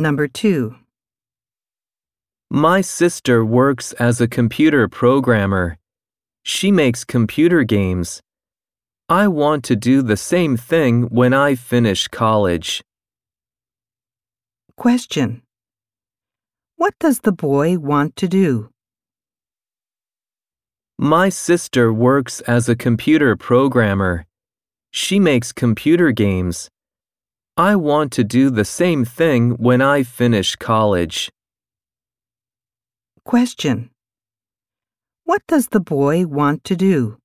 Number 2. My sister works as a computer programmer. She makes computer games. I want to do the same thing when I finish college. Question. What does the boy want to do? My sister works as a computer programmer. She makes computer games. I want to do the same thing when I finish college. Question. What does the boy want to do?